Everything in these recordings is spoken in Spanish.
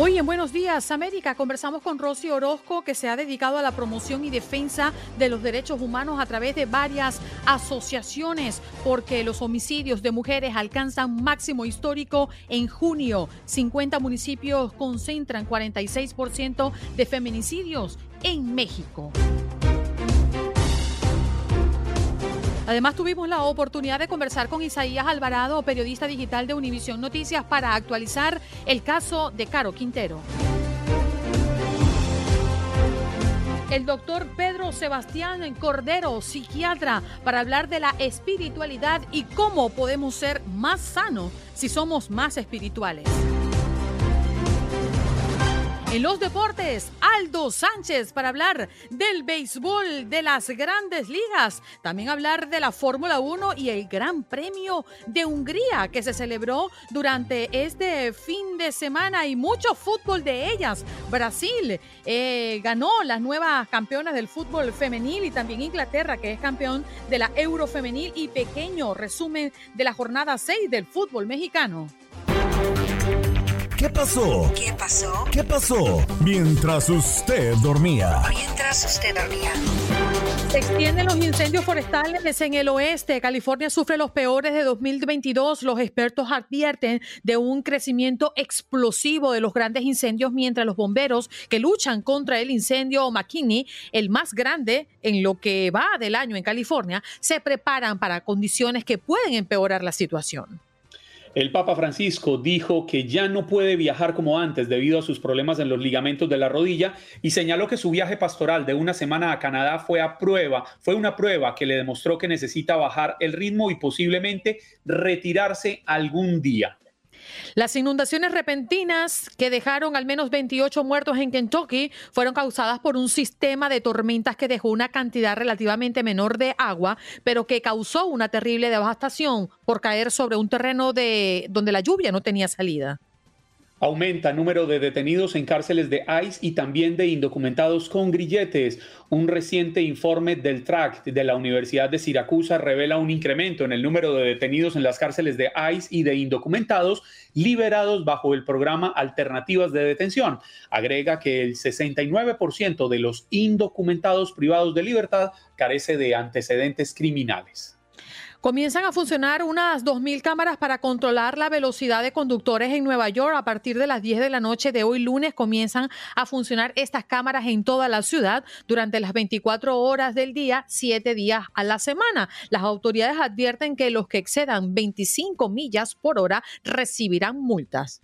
Hoy en Buenos Días América conversamos con Rosy Orozco que se ha dedicado a la promoción y defensa de los derechos humanos a través de varias asociaciones porque los homicidios de mujeres alcanzan máximo histórico en junio. 50 municipios concentran 46% de feminicidios en México. Además, tuvimos la oportunidad de conversar con Isaías Alvarado, periodista digital de Univisión Noticias, para actualizar el caso de Caro Quintero. El doctor Pedro Sebastián Cordero, psiquiatra, para hablar de la espiritualidad y cómo podemos ser más sanos si somos más espirituales. En los deportes, Aldo Sánchez para hablar del béisbol de las grandes ligas. También hablar de la Fórmula 1 y el Gran Premio de Hungría que se celebró durante este fin de semana y mucho fútbol de ellas. Brasil eh, ganó las nuevas campeonas del fútbol femenil y también Inglaterra que es campeón de la Eurofemenil y pequeño resumen de la jornada 6 del fútbol mexicano. ¿Qué pasó? ¿Qué pasó? ¿Qué pasó? Mientras usted dormía. Mientras usted dormía. Se extienden los incendios forestales en el oeste. California sufre los peores de 2022. Los expertos advierten de un crecimiento explosivo de los grandes incendios mientras los bomberos que luchan contra el incendio McKinney, el más grande en lo que va del año en California, se preparan para condiciones que pueden empeorar la situación. El Papa Francisco dijo que ya no puede viajar como antes debido a sus problemas en los ligamentos de la rodilla y señaló que su viaje pastoral de una semana a Canadá fue a prueba, fue una prueba que le demostró que necesita bajar el ritmo y posiblemente retirarse algún día. Las inundaciones repentinas que dejaron al menos 28 muertos en Kentucky fueron causadas por un sistema de tormentas que dejó una cantidad relativamente menor de agua, pero que causó una terrible devastación por caer sobre un terreno de donde la lluvia no tenía salida. Aumenta el número de detenidos en cárceles de ICE y también de indocumentados con grilletes. Un reciente informe del TRACT de la Universidad de Siracusa revela un incremento en el número de detenidos en las cárceles de ICE y de indocumentados liberados bajo el programa Alternativas de Detención. Agrega que el 69% de los indocumentados privados de libertad carece de antecedentes criminales. Comienzan a funcionar unas 2.000 cámaras para controlar la velocidad de conductores en Nueva York. A partir de las 10 de la noche de hoy lunes comienzan a funcionar estas cámaras en toda la ciudad durante las 24 horas del día, 7 días a la semana. Las autoridades advierten que los que excedan 25 millas por hora recibirán multas.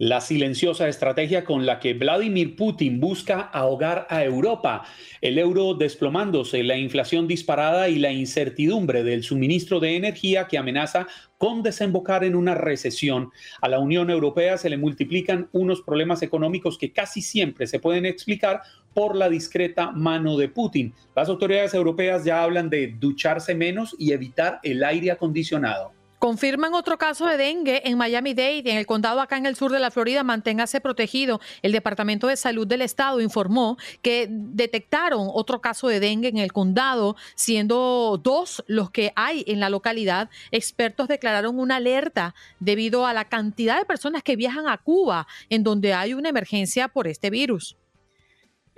La silenciosa estrategia con la que Vladimir Putin busca ahogar a Europa, el euro desplomándose, la inflación disparada y la incertidumbre del suministro de energía que amenaza con desembocar en una recesión. A la Unión Europea se le multiplican unos problemas económicos que casi siempre se pueden explicar por la discreta mano de Putin. Las autoridades europeas ya hablan de ducharse menos y evitar el aire acondicionado. Confirman otro caso de dengue en Miami-Dade, en el condado acá en el sur de la Florida. Manténgase protegido. El Departamento de Salud del Estado informó que detectaron otro caso de dengue en el condado, siendo dos los que hay en la localidad. Expertos declararon una alerta debido a la cantidad de personas que viajan a Cuba, en donde hay una emergencia por este virus.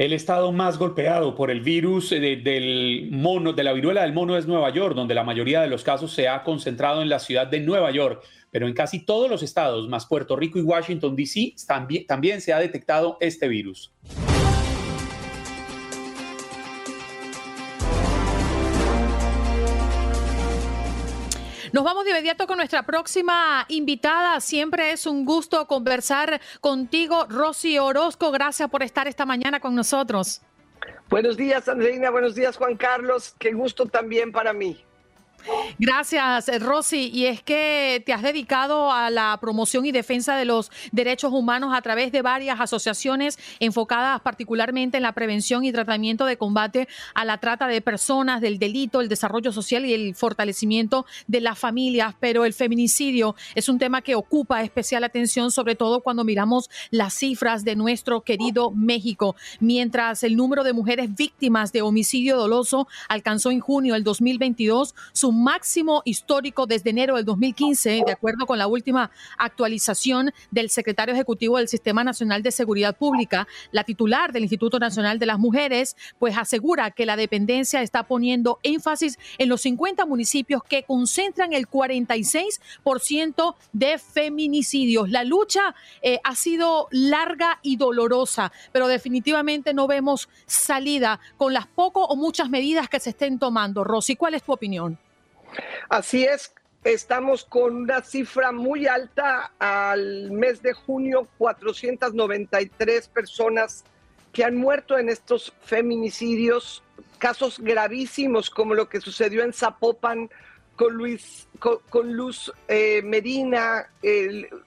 El estado más golpeado por el virus del mono, de la viruela del mono es Nueva York, donde la mayoría de los casos se ha concentrado en la ciudad de Nueva York. Pero en casi todos los estados, más Puerto Rico y Washington, D.C., también se ha detectado este virus. Nos vamos de inmediato con nuestra próxima invitada. Siempre es un gusto conversar contigo, Rosy Orozco. Gracias por estar esta mañana con nosotros. Buenos días, Andreina. Buenos días, Juan Carlos. Qué gusto también para mí. Gracias, Rosy. Y es que te has dedicado a la promoción y defensa de los derechos humanos a través de varias asociaciones enfocadas particularmente en la prevención y tratamiento de combate a la trata de personas, del delito, el desarrollo social y el fortalecimiento de las familias. Pero el feminicidio es un tema que ocupa especial atención, sobre todo cuando miramos las cifras de nuestro querido México. Mientras el número de mujeres víctimas de homicidio doloso alcanzó en junio del 2022 su máximo histórico desde enero del 2015, de acuerdo con la última actualización del secretario ejecutivo del Sistema Nacional de Seguridad Pública, la titular del Instituto Nacional de las Mujeres, pues asegura que la dependencia está poniendo énfasis en los 50 municipios que concentran el 46% de feminicidios. La lucha eh, ha sido larga y dolorosa, pero definitivamente no vemos salida con las poco o muchas medidas que se estén tomando. Rosy, ¿cuál es tu opinión? Así es, estamos con una cifra muy alta al mes de junio, 493 personas que han muerto en estos feminicidios, casos gravísimos como lo que sucedió en Zapopan con Luis, con, Luz eh, Medina,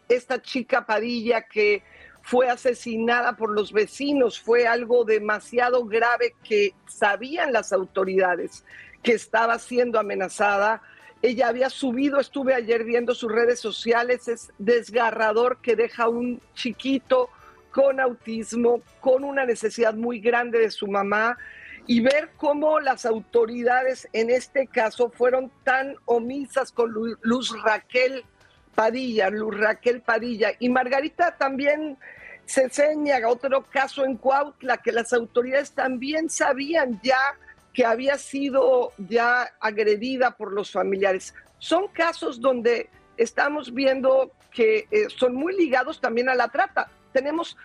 esta chica Padilla que fue asesinada por los vecinos, fue algo demasiado grave que sabían las autoridades que estaba siendo amenazada. Ella había subido, estuve ayer viendo sus redes sociales, es desgarrador que deja un chiquito con autismo, con una necesidad muy grande de su mamá, y ver cómo las autoridades en este caso fueron tan omisas con Luz Raquel Padilla, Luz Raquel Padilla. Y Margarita también se enseña otro caso en Cuautla, que las autoridades también sabían ya que había sido ya agredida por los familiares. Son casos donde estamos viendo que eh, son muy ligados también a la trata. Tenemos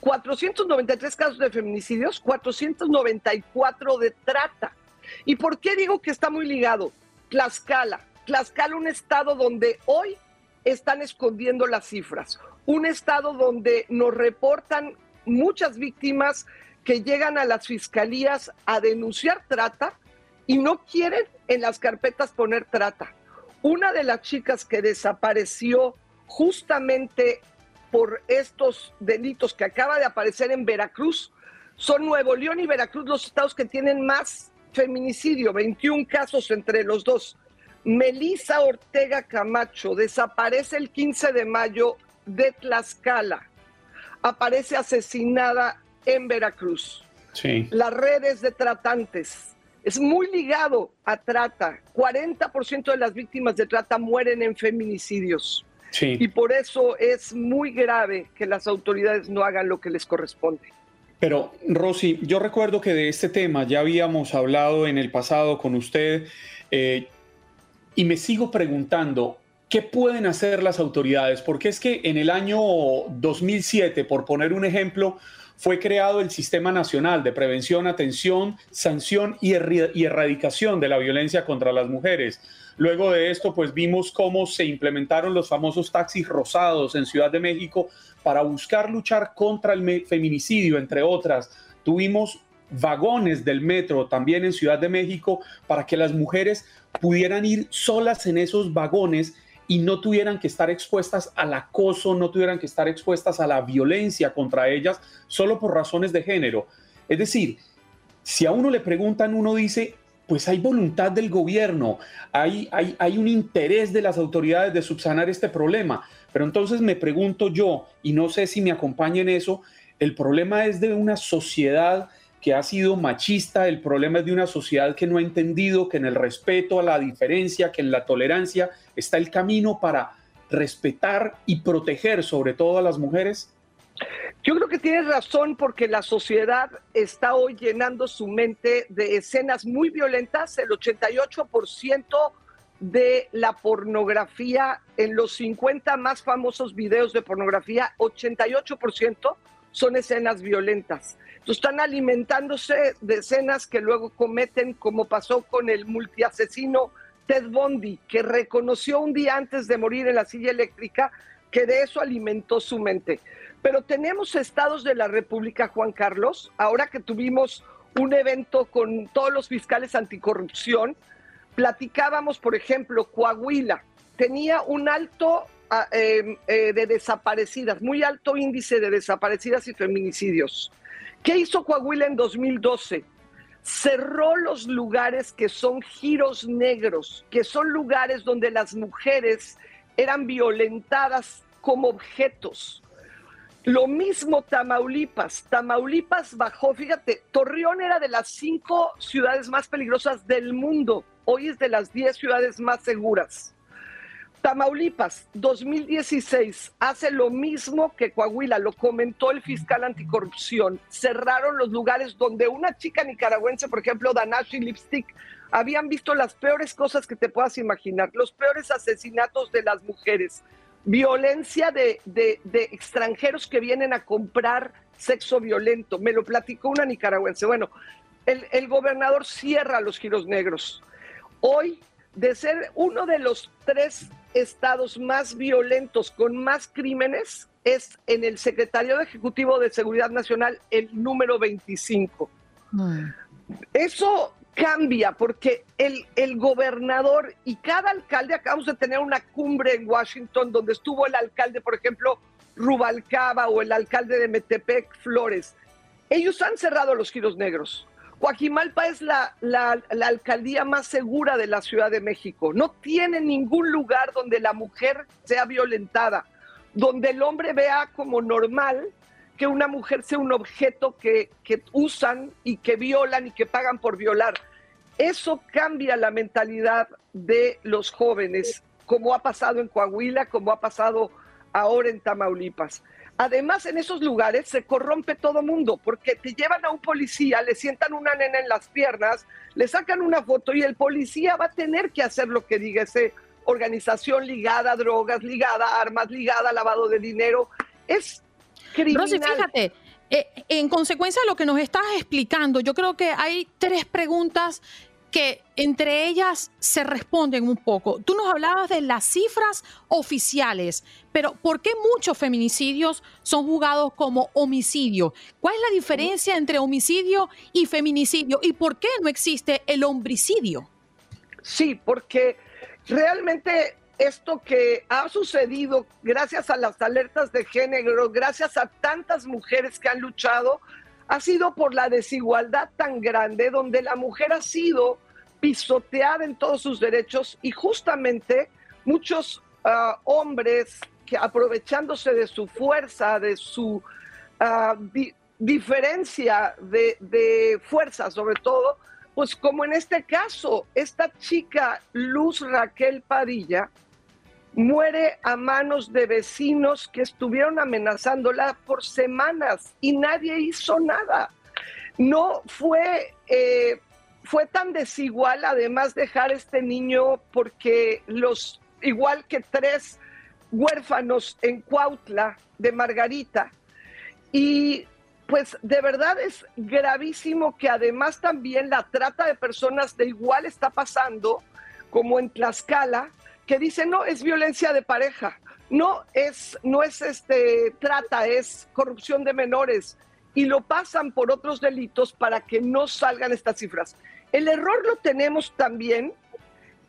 493 casos de feminicidios, 494 de trata. ¿Y por qué digo que está muy ligado? Tlaxcala. Tlaxcala, un estado donde hoy están escondiendo las cifras. Un estado donde nos reportan muchas víctimas que llegan a las fiscalías a denunciar trata y no quieren en las carpetas poner trata. Una de las chicas que desapareció justamente por estos delitos que acaba de aparecer en Veracruz, son Nuevo León y Veracruz los estados que tienen más feminicidio, 21 casos entre los dos. Melisa Ortega Camacho desaparece el 15 de mayo de Tlaxcala. Aparece asesinada en Veracruz. Sí. Las redes de tratantes. Es muy ligado a trata. 40% de las víctimas de trata mueren en feminicidios. Sí. Y por eso es muy grave que las autoridades no hagan lo que les corresponde. Pero, Rosy, yo recuerdo que de este tema ya habíamos hablado en el pasado con usted eh, y me sigo preguntando, ¿qué pueden hacer las autoridades? Porque es que en el año 2007, por poner un ejemplo, fue creado el Sistema Nacional de Prevención, Atención, Sanción y, Erradicación de la Violencia contra las Mujeres. Luego de esto, pues vimos cómo se implementaron los famosos taxis rosados en Ciudad de México para buscar luchar contra el feminicidio, entre otras. Tuvimos vagones del metro también en Ciudad de México para que las mujeres pudieran ir solas en esos vagones y no tuvieran que estar expuestas al acoso, no tuvieran que estar expuestas a la violencia contra ellas solo por razones de género. Es decir, si a uno le preguntan, uno dice, pues hay voluntad del gobierno, hay, hay, hay un interés de las autoridades de subsanar este problema. Pero entonces me pregunto yo, y no sé si me acompaña en eso, el problema es de una sociedad que ha sido machista, el problema es de una sociedad que no ha entendido que en el respeto a la diferencia, que en la tolerancia está el camino para respetar y proteger sobre todo a las mujeres? Yo creo que tienes razón porque la sociedad está hoy llenando su mente de escenas muy violentas. El 88% de la pornografía en los 50 más famosos videos de pornografía, 88% son escenas violentas están alimentándose de escenas que luego cometen, como pasó con el multiasesino Ted Bundy, que reconoció un día antes de morir en la silla eléctrica que de eso alimentó su mente. Pero tenemos estados de la República, Juan Carlos, ahora que tuvimos un evento con todos los fiscales anticorrupción, platicábamos, por ejemplo, Coahuila tenía un alto em, eh, de desaparecidas, muy alto índice de desaparecidas y feminicidios. ¿Qué hizo Coahuila en 2012? Cerró los lugares que son giros negros, que son lugares donde las mujeres eran violentadas como objetos. Lo mismo Tamaulipas. Tamaulipas bajó, fíjate, Torreón era de las cinco ciudades más peligrosas del mundo. Hoy es de las diez ciudades más seguras. Tamaulipas, 2016, hace lo mismo que Coahuila, lo comentó el fiscal anticorrupción. Cerraron los lugares donde una chica nicaragüense, por ejemplo, Danashi Lipstick, habían visto las peores cosas que te puedas imaginar, los peores asesinatos de las mujeres, violencia de, extranjeros que vienen a comprar sexo violento. Me lo platicó una nicaragüense. Bueno, el gobernador cierra los giros negros. Hoy, de ser uno de los tres estados más violentos con más crímenes, es en el Secretario Ejecutivo de Seguridad Nacional el número 25. Mm. Eso cambia porque el, el gobernador y cada alcalde, acabamos de tener una cumbre en Washington donde estuvo el alcalde, por ejemplo, Rubalcaba o el alcalde de Metepec, Flores. Ellos han cerrado los giros negros. Coajimalpa es la, alcaldía más segura de la Ciudad de México. No tiene ningún lugar donde la mujer sea violentada, donde el hombre vea como normal que una mujer sea un objeto que, usan y que violan y que pagan por violar. Eso cambia la mentalidad de los jóvenes, como ha pasado en Coahuila, como ha pasado ahora en Tamaulipas. Además, en esos lugares se corrompe todo mundo, porque te llevan a un policía, le sientan una nena en las piernas, le sacan una foto y el policía va a tener que hacer lo que diga esa organización ligada a drogas, ligada a armas, ligada a lavado de dinero. Es criminal. Rosy, fíjate, eh, en consecuencia de lo que nos estás explicando, yo creo que hay tres preguntas que entre ellas se responden un poco. Tú nos hablabas de las cifras oficiales, pero ¿por qué muchos feminicidios son juzgados como homicidio? ¿Cuál es la diferencia entre homicidio y feminicidio? ¿Y por qué no existe el homicidio? Sí, porque realmente esto que ha sucedido gracias a las alertas de género, gracias a tantas mujeres que han luchado, ha sido por la desigualdad tan grande donde la mujer ha sido pisoteada en todos sus derechos y justamente muchos ah, hombres que aprovechándose de su fuerza, de su ah, diferencia de, de fuerza sobre todo, pues como en este caso, esta chica Luz Raquel Padilla, muere a manos de vecinos que estuvieron amenazándola por semanas y nadie hizo nada. No fue, eh, fue tan desigual además dejar este niño porque los, igual que tres huérfanos en Cuautla de Margarita, y pues de verdad es gravísimo que además también la trata de personas de igual está pasando, como en Tlaxcala, que dice no es violencia de pareja, no es no es este trata, es corrupción de menores y lo pasan por otros delitos para que no salgan estas cifras. El error lo tenemos también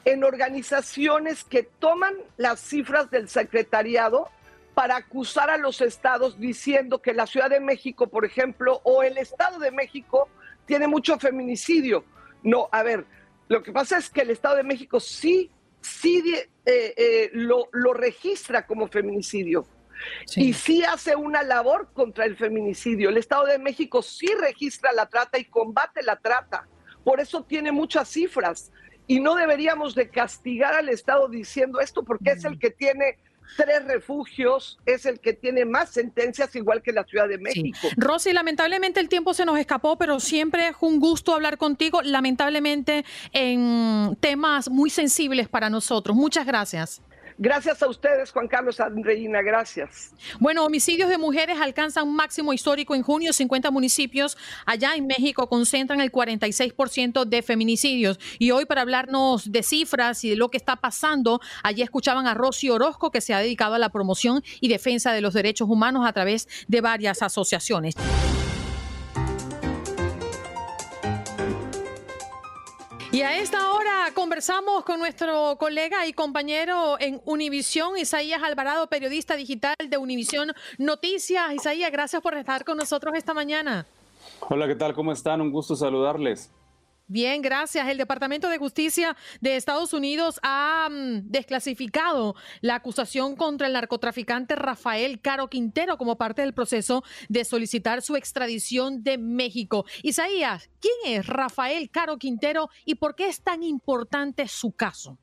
en organizaciones que toman las cifras del secretariado para acusar a los estados diciendo que la Ciudad de México, por ejemplo, o el Estado de México tiene mucho feminicidio. No, a ver, lo que pasa es que el Estado de México sí sí eh, eh, lo, registra como feminicidio. Y sí hace una labor contra el feminicidio. El Estado de México sí registra la trata y combate la trata. Por eso tiene muchas cifras. Y no deberíamos de castigar al Estado diciendo esto porque es el mm. que tiene tres refugios, es el que tiene más sentencias, igual que la Ciudad de México. Rosy, lamentablemente el tiempo se nos escapó, pero siempre es un gusto hablar contigo, lamentablemente en temas muy sensibles para nosotros. Muchas gracias. Gracias a ustedes, Juan Carlos Andreina, gracias. Bueno, homicidios de mujeres alcanzan un máximo histórico en junio. 50 municipios allá en México concentran el 46% de feminicidios. Y hoy para hablarnos de cifras y de lo que está pasando, allí escuchaban a Rosy Orozco, que se ha dedicado a la promoción y defensa de los derechos humanos a través de varias asociaciones. Y a esta hora conversamos con nuestro colega y compañero en Univisión, Isaías Alvarado, periodista digital de Univisión Noticias. Isaías, gracias por estar con nosotros esta mañana. Hola, ¿qué tal? ¿Cómo están? Un gusto saludarles. Bien, gracias. El Departamento de Justicia de Estados Unidos ha mm, desclasificado la acusación contra el narcotraficante Rafael Caro Quintero como parte del proceso de solicitar su extradición de México. Isaías, ¿quién es Rafael Caro Quintero y por qué es tan importante su caso?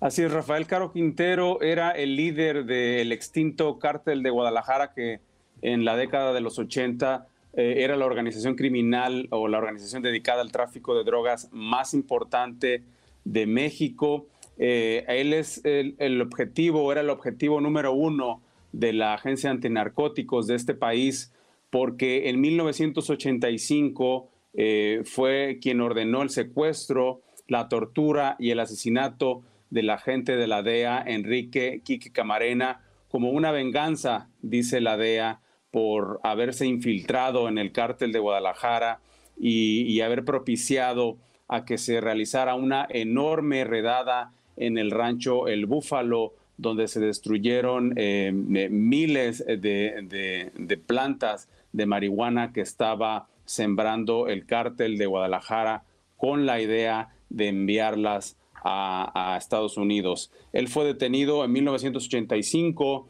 Así es, Rafael Caro Quintero era el líder del extinto cártel de Guadalajara que en la década de los 80 eh, era la organización criminal o la organización dedicada al tráfico de drogas más importante de México. Eh, él es el, objetivo, era el objetivo número uno de la Agencia Antinarcóticos de este país, porque en 1985 eh, fue quien ordenó el secuestro, la tortura y el asesinato del agente de la DEA, Enrique Quique Camarena, como una venganza, dice la DEA, por haberse infiltrado en el cártel de Guadalajara y, haber propiciado a que se realizara una enorme redada en el rancho El Búfalo, donde se destruyeron eh, miles de, plantas de marihuana que estaba sembrando el cártel de Guadalajara con la idea de enviarlas a Estados Unidos. Él fue detenido en 1985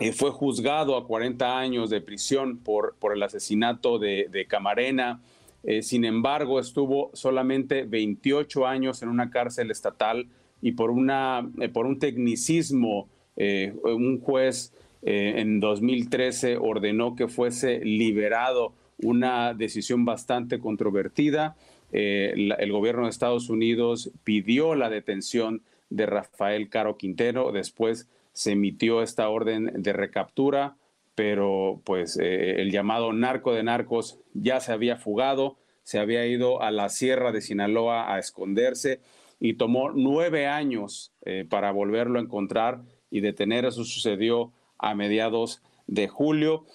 eh, fue juzgado a 40 años de prisión por, por el asesinato de, Camarena. Eh, sin embargo, estuvo solamente 28 años en una cárcel estatal y por, una, eh, por un tecnicismo, un juez en 2013 ordenó que fuese liberado una decisión bastante controvertida. el gobierno de Estados Unidos pidió la detención de Rafael Caro Quintero después se emitió esta orden de recaptura, pero pues eh, el llamado narco de narcos ya se había fugado, se había ido a la sierra de Sinaloa a esconderse y tomó nueve años eh, para volverlo a encontrar y detener. Eso sucedió a mediados de julio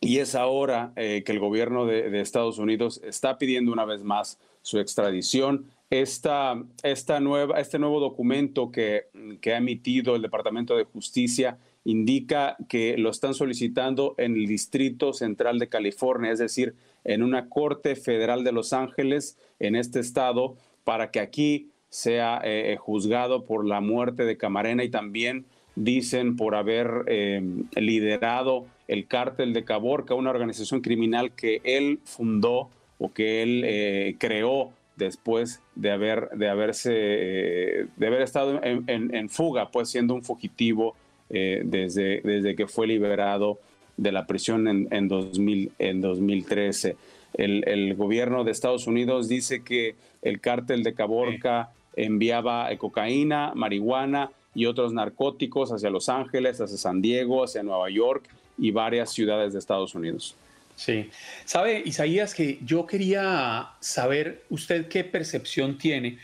y es ahora eh, que el gobierno de, Estados Unidos está pidiendo una vez más su extradición esta, esta nueva, este nuevo documento que, ha emitido el Departamento de Justicia indica que lo están solicitando en el Distrito Central de California, es decir, en una Corte Federal de Los Ángeles, en este estado, para que aquí sea eh, eh, juzgado por la muerte de Camarena y también dicen por haber eh, liderado el cártel de Caborca, una organización criminal que él fundó o que él creó después de haber, de haberse, eh, de haber estado en, fuga, pues siendo un fugitivo eh, desde, desde que fue liberado de la prisión en, en, 2000, en 2013. El, gobierno de Estados Unidos dice que el cártel de Caborca enviaba cocaína, marihuana y otros narcóticos hacia Los Ángeles, hacia San Diego, hacia Nueva York y varias ciudades de Estados Unidos. Sí. Sabe, Isaías, que yo quería saber usted qué percepción tiene,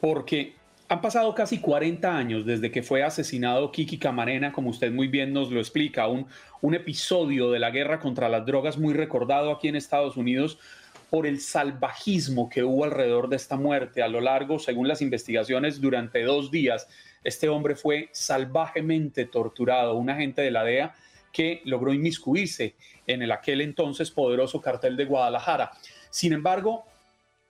porque han pasado casi 40 años desde que fue asesinado Kiki Camarena, como usted muy bien nos lo explica, un, un episodio de la guerra contra las drogas muy recordado aquí en Estados Unidos por el salvajismo que hubo alrededor de esta muerte. A lo largo, según las investigaciones, durante dos días, este hombre fue salvajemente torturado. Un agente de la DEA que logró inmiscuirse en el aquel entonces poderoso cartel de Guadalajara. Sin embargo,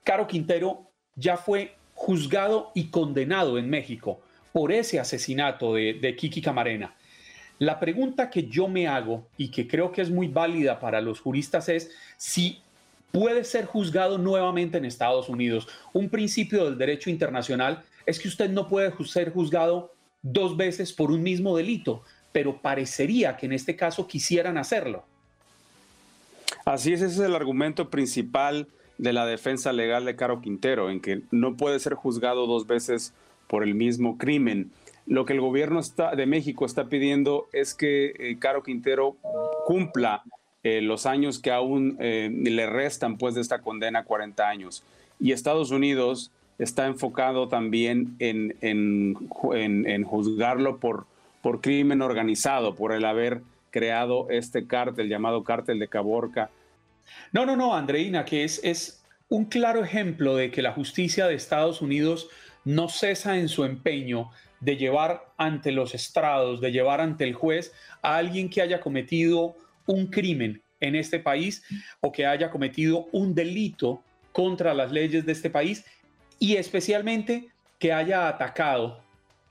Caro Quintero ya fue juzgado y condenado en México por ese asesinato de, de Kiki Camarena. La pregunta que yo me hago y que creo que es muy válida para los juristas es si puede ser juzgado nuevamente en Estados Unidos. Un principio del derecho internacional es que usted no puede ser juzgado dos veces por un mismo delito pero parecería que en este caso quisieran hacerlo. Así es, ese es el argumento principal de la defensa legal de Caro Quintero, en que no puede ser juzgado dos veces por el mismo crimen. Lo que el gobierno de México está pidiendo es que eh, Caro Quintero cumpla eh, los años que aún eh, le restan pues de esta condena, 40 años. Y Estados Unidos está enfocado también en, en, juzgarlo por, por crimen organizado, por el haber creado este cártel llamado cártel de Caborca. No, no, no, Andreina, que es, es un claro ejemplo de que la justicia de Estados Unidos no cesa en su empeño de llevar ante los estrados, de llevar ante el juez a alguien que haya cometido un crimen en este país o que haya cometido un delito contra las leyes de este país y especialmente que haya atacado,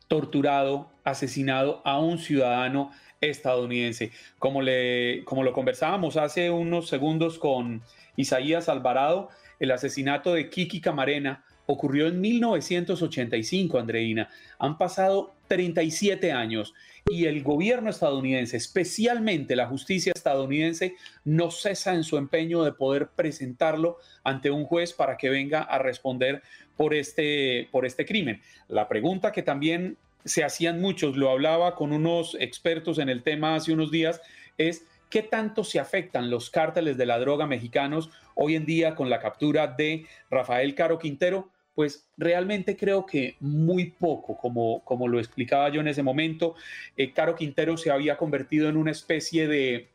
torturado, asesinado a un ciudadano estadounidense. Como, le, como lo conversábamos hace unos segundos con Isaías Alvarado, el asesinato de Kiki Camarena ocurrió en 1985, Andreina. Han pasado 37 años y el gobierno estadounidense, especialmente la justicia estadounidense, no cesa en su empeño de poder presentarlo ante un juez para que venga a responder por este, por este crimen. La pregunta que también se hacían muchos, lo hablaba con unos expertos en el tema hace unos días, es qué tanto se afectan los cárteles de la droga mexicanos hoy en día con la captura de Rafael Caro Quintero pues realmente creo que muy poco, como, como lo explicaba yo en ese momento. Eh, Caro Quintero se había convertido en una especie de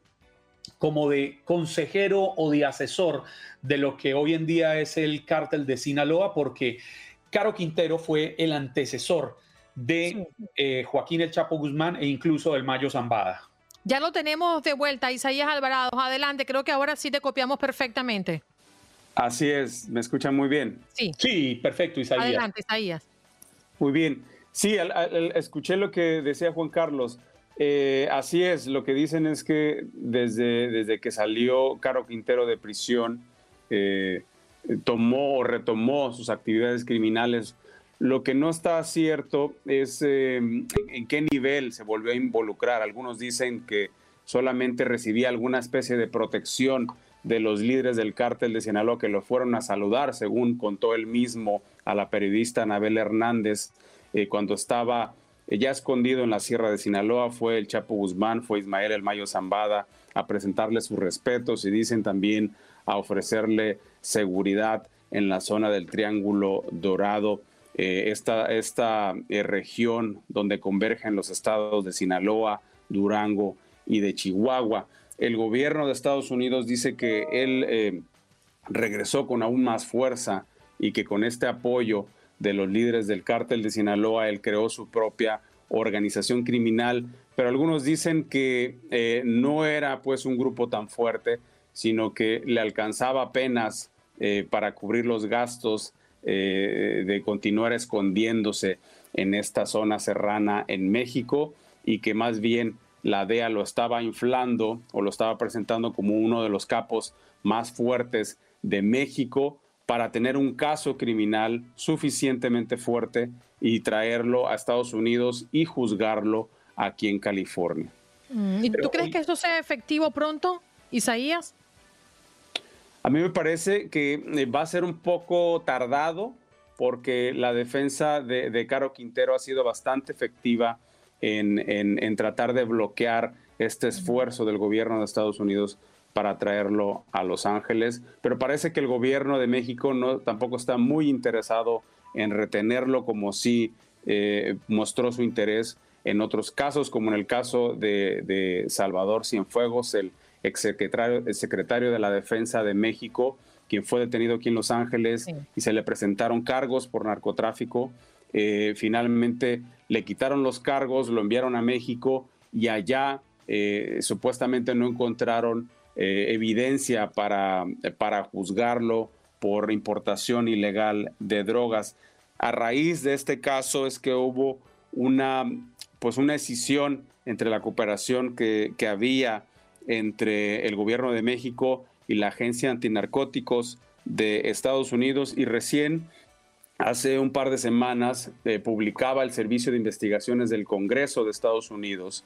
como de consejero o de asesor de lo que hoy en día es el cártel de Sinaloa, porque Caro Quintero fue el antecesor de eh, Joaquín El Chapo Guzmán e incluso del Mayo Zambada. Ya lo tenemos de vuelta, Isaías Alvarado. Adelante, creo que ahora sí te copiamos perfectamente. Así es, me escuchan muy bien. Sí, sí perfecto, Isaías. Adelante, Isaías. Muy bien. Sí, escuché lo que decía Juan Carlos. Eh, así es, lo que dicen es que desde, desde que salió Caro Quintero de prisión, eh, tomó o retomó sus actividades criminales. Lo que no está cierto es eh, en qué nivel se volvió a involucrar. Algunos dicen que solamente recibía alguna especie de protección de los líderes del cártel de Sinaloa que lo fueron a saludar, según contó él mismo a la periodista Anabel Hernández, eh, cuando estaba eh, ya escondido en la Sierra de Sinaloa, fue el Chapo Guzmán, fue Ismael El Mayo Zambada a presentarle sus respetos y dicen también a ofrecerle seguridad en la zona del Triángulo Dorado. Eh, esta, esta región donde convergen los estados de Sinaloa, Durango y de Chihuahua. El gobierno de Estados Unidos dice que él eh, regresó con aún más fuerza y que con este apoyo de los líderes del cártel de Sinaloa, él creó su propia organización criminal, pero algunos dicen que eh, no era pues un grupo tan fuerte, sino que le alcanzaba apenas eh, para cubrir los gastos de continuar escondiéndose en esta zona serrana en México y que más bien la DEA lo estaba inflando o lo estaba presentando como uno de los capos más fuertes de México para tener un caso criminal suficientemente fuerte y traerlo a Estados Unidos y juzgarlo aquí en California. Mm, ¿Y tú crees que esto sea efectivo pronto, Isaías? A mí me parece que eh, va a ser un poco tardado porque la defensa de, de Caro Quintero ha sido bastante efectiva en, tratar de bloquear este esfuerzo del gobierno de Estados Unidos para traerlo a Los Ángeles, pero parece que el gobierno de México no, tampoco está muy interesado en retenerlo como si eh, mostró su interés en otros casos, como en el caso de, Salvador Cienfuegos, el exsecretario el secretario de la Defensa de México, quien fue detenido aquí en Los Ángeles y se le presentaron cargos por narcotráfico. Eh, finalmente le quitaron los cargos, lo enviaron a México y allá eh, supuestamente no encontraron eh, evidencia para, para juzgarlo por importación ilegal de drogas. A raíz de este caso es que hubo una, pues una decisión entre la cooperación que, que había entre el gobierno de México y la Agencia Antinarcóticos de Estados Unidos y recién hace un par de semanas eh, publicaba el Servicio de Investigaciones del Congreso de Estados Unidos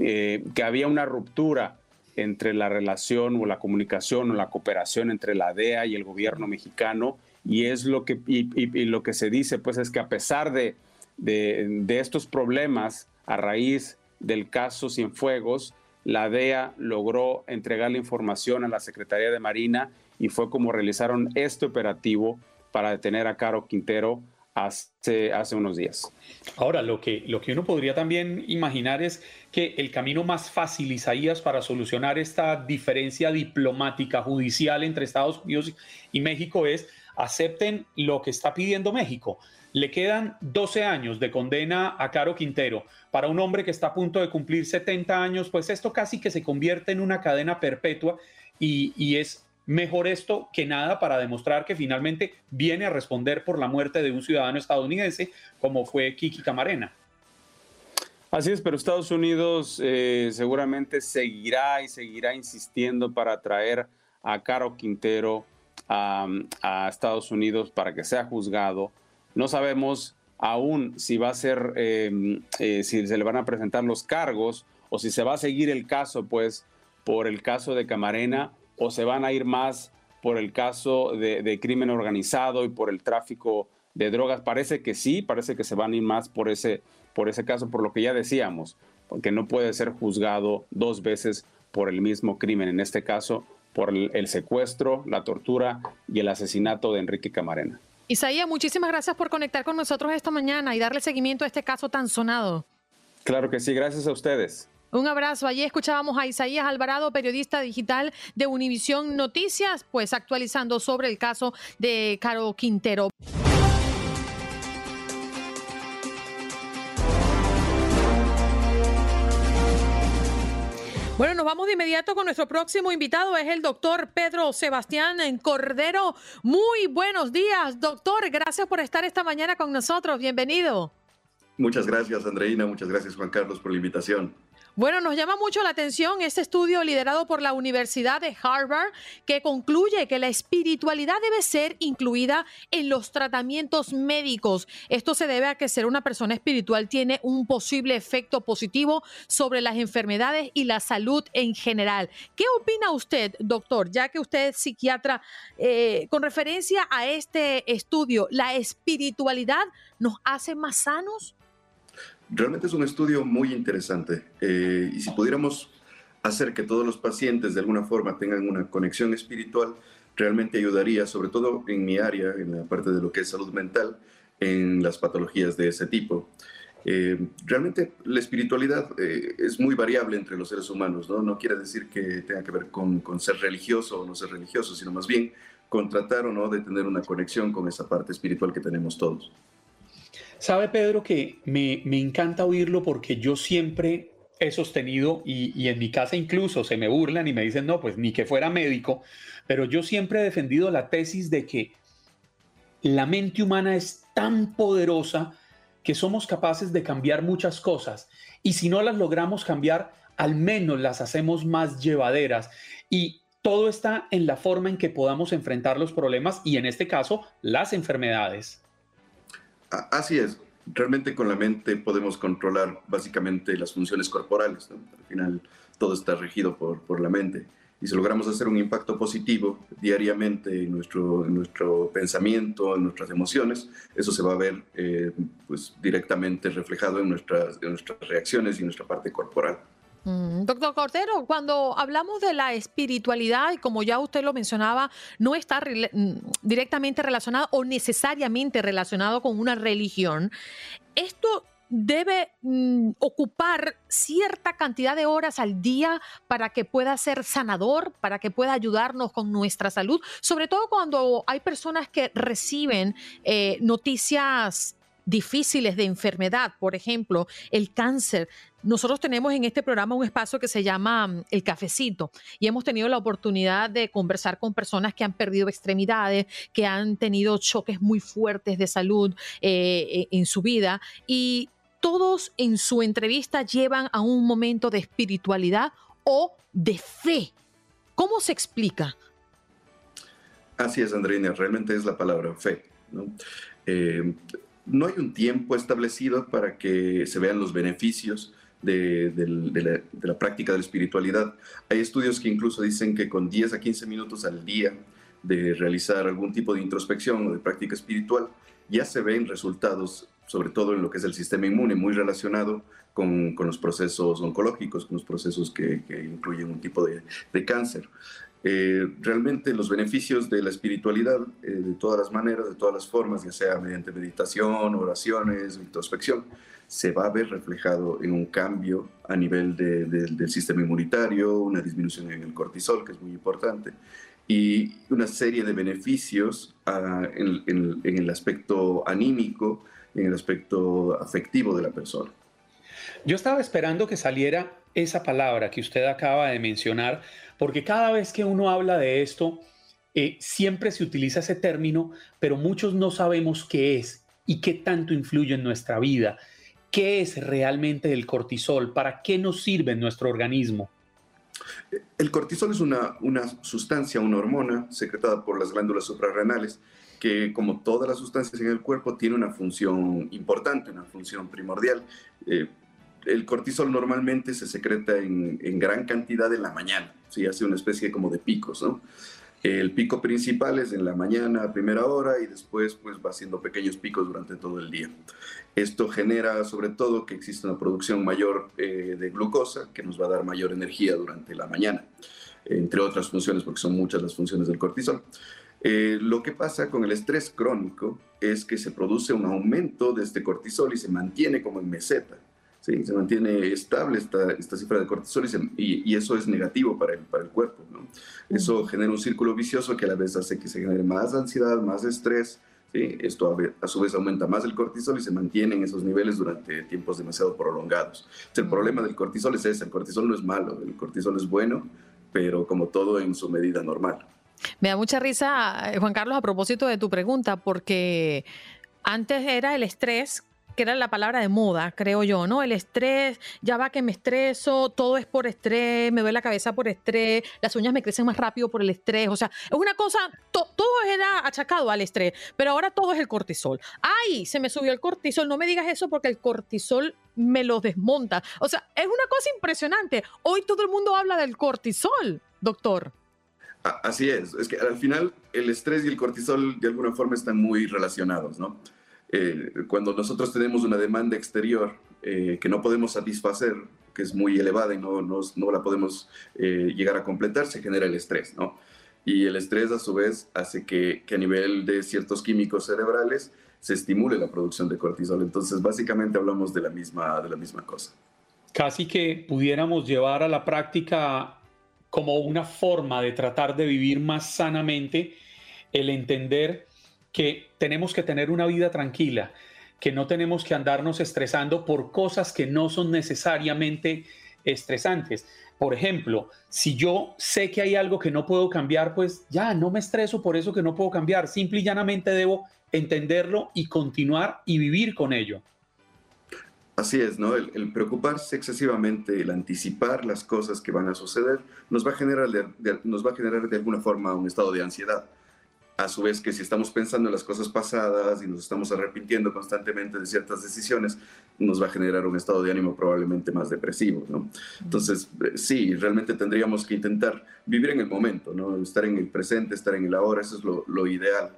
eh, que había una ruptura entre la relación o la comunicación o la cooperación entre la DEA y el gobierno mexicano y es lo que y, lo que se dice pues es que a pesar de de, estos problemas a raíz del caso Cienfuegos, la DEA logró entregar la información a la Secretaría de Marina y fue como realizaron este operativo para detener a Caro Quintero hace, hace unos días. Ahora, lo que, lo que uno podría también imaginar es que el camino más fácil, Isaías, para solucionar esta diferencia diplomática judicial entre Estados Unidos y México es acepten lo que está pidiendo México. Le quedan 12 años de condena a Caro Quintero. Para un hombre que está a punto de cumplir 70 años, pues esto casi que se convierte en una cadena perpetua y, es mejor esto que nada para demostrar que finalmente viene a responder por la muerte de un ciudadano estadounidense como fue Kiki Camarena. Así es, pero Estados Unidos eh, seguramente seguirá y seguirá insistiendo para traer a Caro Quintero a, Estados Unidos para que sea juzgado. No sabemos aún si va a ser, em, eh, si se le van a presentar los cargos o si se va a seguir el caso, pues, por el caso de Camarena o se van a ir más por el caso de, crimen organizado y por el tráfico de drogas? Parece que sí, parece que se van a ir más por ese, por ese caso, por lo que ya decíamos, porque no puede ser juzgado dos veces por el mismo crimen, en este caso por el, secuestro, la tortura y el asesinato de Enrique Camarena. Isaías, muchísimas gracias por conectar con nosotros esta mañana y darle seguimiento a este caso tan sonado. Claro que sí, gracias a ustedes. Un abrazo. Allí escuchábamos a Isaías Alvarado, periodista digital de Univisión Noticias, pues actualizando sobre el caso de Caro Quintero. Bueno, nos vamos de inmediato con nuestro próximo invitado, es el doctor Pedro Sebastián Cordero. Muy buenos días, doctor. Gracias por estar esta mañana con nosotros. Bienvenido. Muchas gracias, Andreina. Muchas gracias, Juan Carlos, por la invitación. Bueno, nos llama mucho la atención este estudio liderado por la Universidad de Harvard que concluye que la espiritualidad debe ser incluida en los tratamientos médicos. Esto se debe a que ser una persona espiritual tiene un posible efecto positivo sobre las enfermedades y la salud en general. ¿Qué opina usted, doctor, ya que usted es psiquiatra, eh, con referencia a este estudio? ¿La espiritualidad nos hace más sanos? Realmente es un estudio muy interesante eh, y si pudiéramos hacer que todos los pacientes de alguna forma tengan una conexión espiritual, realmente ayudaría, sobre todo en mi área, en la parte de lo que es salud mental, en las patologías de ese tipo. Eh, realmente la espiritualidad eh, es muy variable entre los seres humanos, ¿no? No quiere decir que tenga que ver con, con, ser religioso o no ser religioso, sino más bien con tratar o no de tener una conexión con esa parte espiritual que tenemos todos. Sabe, Pedro, que me, encanta oírlo porque yo siempre he sostenido, y, en mi casa incluso se me burlan y me dicen, no, pues ni que fuera médico, pero yo siempre he defendido la tesis de que la mente humana es tan poderosa que somos capaces de cambiar muchas cosas y si no las logramos cambiar, al menos las hacemos más llevaderas y todo está en la forma en que podamos enfrentar los problemas y en este caso las enfermedades. Así es. Realmente con la mente podemos controlar básicamente las funciones corporales. Al final todo está regido por, por la mente. Y si logramos hacer un impacto positivo diariamente en nuestro, nuestro pensamiento, en nuestras emociones, eso se va a ver eh, pues, directamente reflejado en nuestras, en nuestras reacciones y en nuestra parte corporal. Doctor Cordero, cuando hablamos de la espiritualidad, y como ya usted lo mencionaba, no está mm, directamente relacionado o necesariamente relacionado con una religión, esto debe mm, ocupar cierta cantidad de horas al día para que pueda ser sanador, para que pueda ayudarnos con nuestra salud, sobre todo cuando hay personas que reciben eh, noticias difíciles de enfermedad, por ejemplo, el cáncer. Nosotros tenemos en este programa un espacio que se llama mm, El Cafecito y hemos tenido la oportunidad de conversar con personas que han perdido extremidades, que han tenido choques muy fuertes de salud eh, e, en su vida y todos en su entrevista llevan a un momento de espiritualidad o de fe. ¿Cómo se explica? Así es, Andreina, realmente es la palabra fe. ¿no? Eh, no hay un tiempo establecido para que se vean los beneficios de, la, práctica de la espiritualidad. Hay estudios que incluso dicen que con 10 a 15 minutos al día de realizar algún tipo de introspección o de práctica espiritual, ya se ven resultados sobre todo en lo que es el sistema inmune, muy relacionado con, los procesos oncológicos, con los procesos que, incluyen un tipo de cáncer. Eh, realmente los beneficios de la espiritualidad, eh, de todas las maneras, de todas las formas, ya sea mediante meditación, oraciones, introspección, se va a ver reflejado en un cambio a nivel del sistema inmunitario, una disminución en el cortisol, que es muy importante, y una serie de beneficios ah, en, en el aspecto anímico, en el aspecto afectivo de la persona. Yo estaba esperando que saliera esa palabra que usted acaba de mencionar, porque cada vez que uno habla de esto, eh, siempre se utiliza ese término, pero muchos no sabemos qué es y qué tanto influye en nuestra vida. ¿Qué es realmente el cortisol? ¿Para qué nos sirve en nuestro organismo? El cortisol es una, una sustancia, una hormona secretada por las glándulas suprarrenales que como todas las sustancias en el cuerpo tiene una función importante, una función primordial. Eh, el cortisol normalmente se secreta en, gran cantidad en la mañana, ¿sí? hace una especie como de picos, ¿no? El pico principal es en la mañana a primera hora y después pues va haciendo pequeños picos durante todo el día. Esto genera sobre todo que existe una producción mayor eh, de glucosa que nos va a dar mayor energía durante la mañana, entre otras funciones porque son muchas las funciones del cortisol. Eh, lo que pasa con el estrés crónico es que se produce un aumento de este cortisol y se mantiene como en meseta. ¿Sí? se mantiene estable esta, esta cifra de cortisol y, y, eso es negativo para el, para el cuerpo. ¿no? Eso genera un círculo vicioso que a la vez hace que se genere más ansiedad, más estrés. ¿sí? Esto a, su vez aumenta más el cortisol y se mantiene en esos niveles durante tiempos demasiado prolongados. el problema del cortisol es ese, el cortisol no es malo, el cortisol es bueno, pero como todo en su medida normal. Me da mucha risa, Juan Carlos, a propósito de tu pregunta, porque antes era el estrés que era la palabra de moda, creo yo, ¿no? El estrés, ya va que me estreso, todo es por estrés, me duele la cabeza por estrés, las uñas me crecen más rápido por el estrés, o sea, es una cosa, todo era achacado al estrés, pero ahora todo es el cortisol. ¡Ay! Se me subió el cortisol, no me digas eso porque el cortisol me lo desmonta. O sea, es una cosa impresionante. Hoy todo el mundo habla del cortisol, doctor. Así es, es que al final el estrés y el cortisol de alguna forma están muy relacionados, ¿no? Eh, cuando nosotros tenemos una demanda exterior eh, que no podemos satisfacer, que es muy elevada y no, no, no la podemos eh, llegar a completar, se genera el estrés, ¿no? Y el estrés a su vez hace que, que, a nivel de ciertos químicos cerebrales se estimule la producción de cortisol. Entonces, básicamente hablamos de la misma, de la misma cosa. Casi que pudiéramos llevar a la práctica como una forma de tratar de vivir más sanamente el entender que tenemos que tener una vida tranquila, que no tenemos que andarnos estresando por cosas que no son necesariamente estresantes. Por ejemplo, si yo sé que hay algo que no puedo cambiar, pues ya no me estreso por eso que no puedo cambiar. Simple y llanamente debo entenderlo y continuar y vivir con ello. Así es, ¿no? El, preocuparse excesivamente, el anticipar las cosas que van a suceder, nos va a generar nos va a generar de alguna forma un estado de ansiedad a su vez que si estamos pensando en las cosas pasadas y nos estamos arrepintiendo constantemente de ciertas decisiones, nos va a generar un estado de ánimo probablemente más depresivo, ¿no? Entonces, eh, sí, realmente tendríamos que intentar vivir en el momento, ¿no? Estar en el presente, estar en el ahora, eso es lo, lo ideal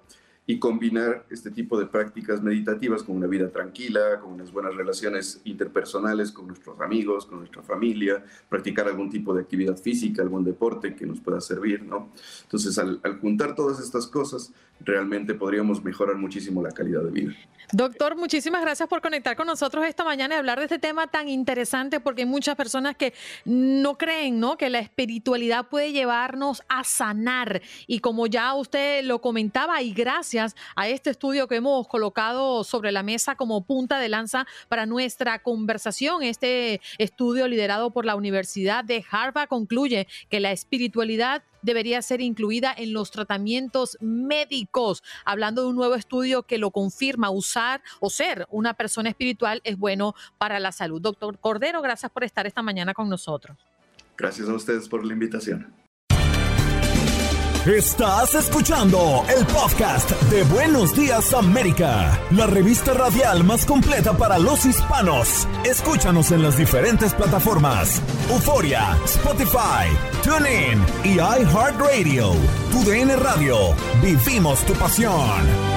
y combinar este tipo de prácticas meditativas con una vida tranquila, con unas buenas relaciones interpersonales con nuestros amigos, con nuestra familia, practicar algún tipo de actividad física, algún deporte que nos pueda servir, ¿no? Entonces, al, al juntar todas estas cosas, realmente podríamos mejorar muchísimo la calidad de vida. Doctor, muchísimas gracias por conectar con nosotros esta mañana y hablar de este tema tan interesante porque hay muchas personas que no creen, ¿no? Que la espiritualidad puede llevarnos a sanar y como ya usted lo comentaba y gracias a este estudio que hemos colocado sobre la mesa como punta de lanza para nuestra conversación, este estudio liderado por la Universidad de Harvard concluye que la espiritualidad debería ser incluida en los tratamientos médicos. Hablando de un nuevo estudio que lo confirma, usar o ser una persona espiritual es bueno para la salud. Doctor Cordero, gracias por estar esta mañana con nosotros. Gracias a ustedes por la invitación. Estás escuchando el podcast de Buenos Días América, la revista radial más completa para los hispanos. Escúchanos en las diferentes plataformas: Euforia, Spotify, TuneIn y iHeartRadio. Tu DN Radio. Vivimos tu pasión.